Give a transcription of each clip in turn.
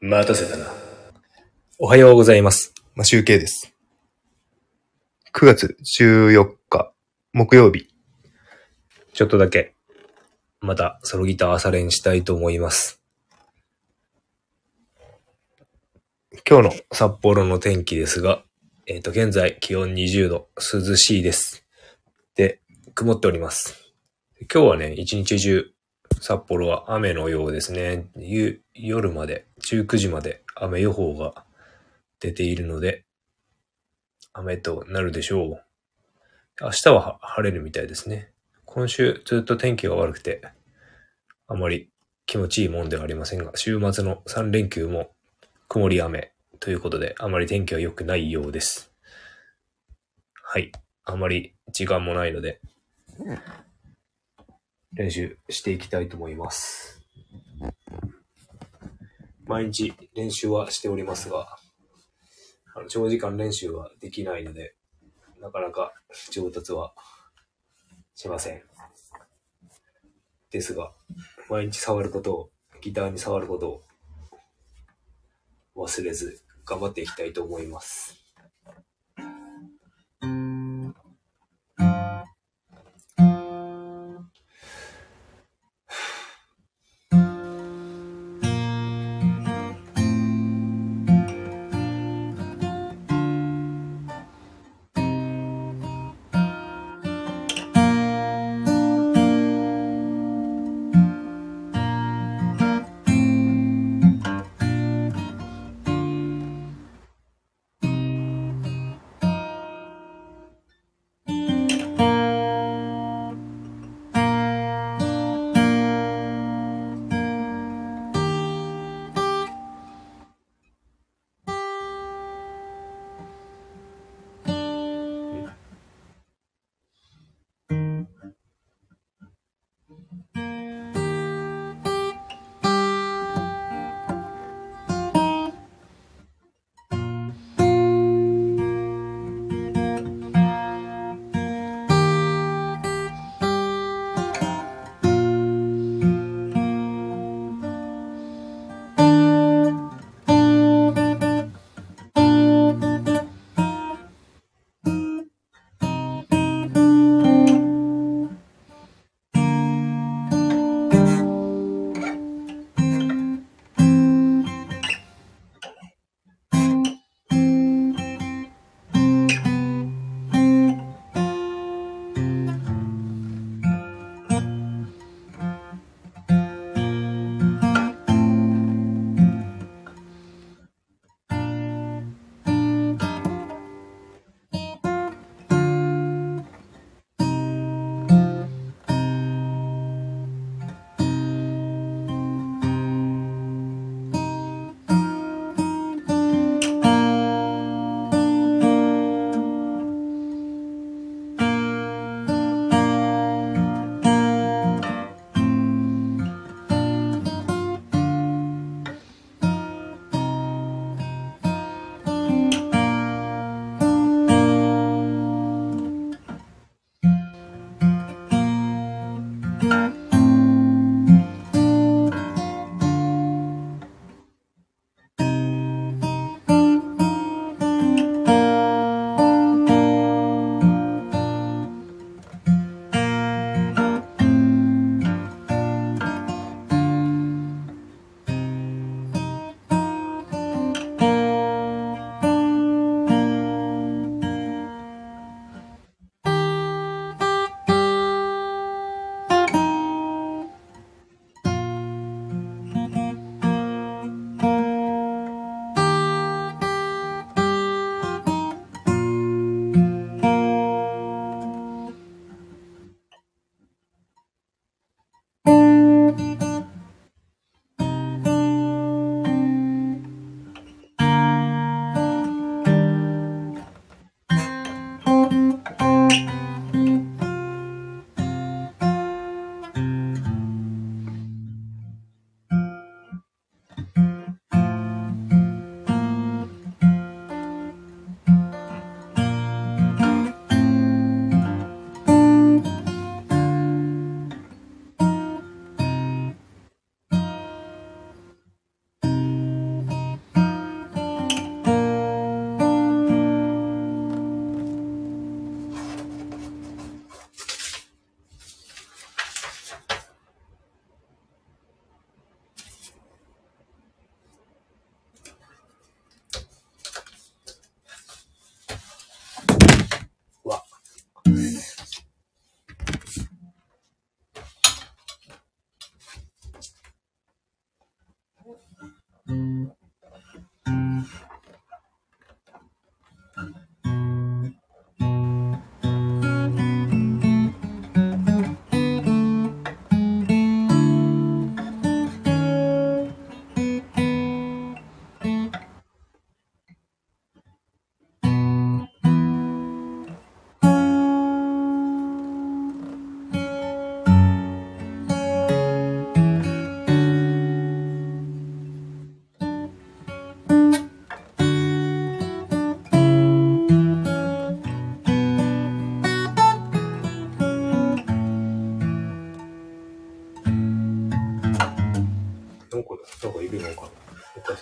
待たせたな。おはようございます。まあ、集計です。9月14日、木曜日。ちょっとだけ、またソロギター朝練したいと思います。今日の札幌の天気ですが、えっ、と、現在気温20度、涼しいです。で、曇っております。今日はね、一日中、札幌は雨のようですね。夜まで、19時まで雨予報が出ているので、雨となるでしょう。明日は晴れるみたいですね。今週ずっと天気が悪くて、あまり気持ちいいもんではありませんが、週末の3連休も曇り雨ということで、あまり天気は良くないようです。はい。あまり時間もないので、練習していきたいと思います。毎日練習はしておりますが、あの長時間練習はできないので、なかなか上達はしません。ですが、毎日触ることを、ギターに触ることを忘れず頑張っていきたいと思います。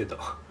間違えた。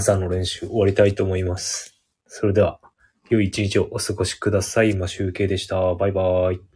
朝の練習終わりたいと思います。それでは、良い一日をお過ごしください。今集計でした。バイバーイ。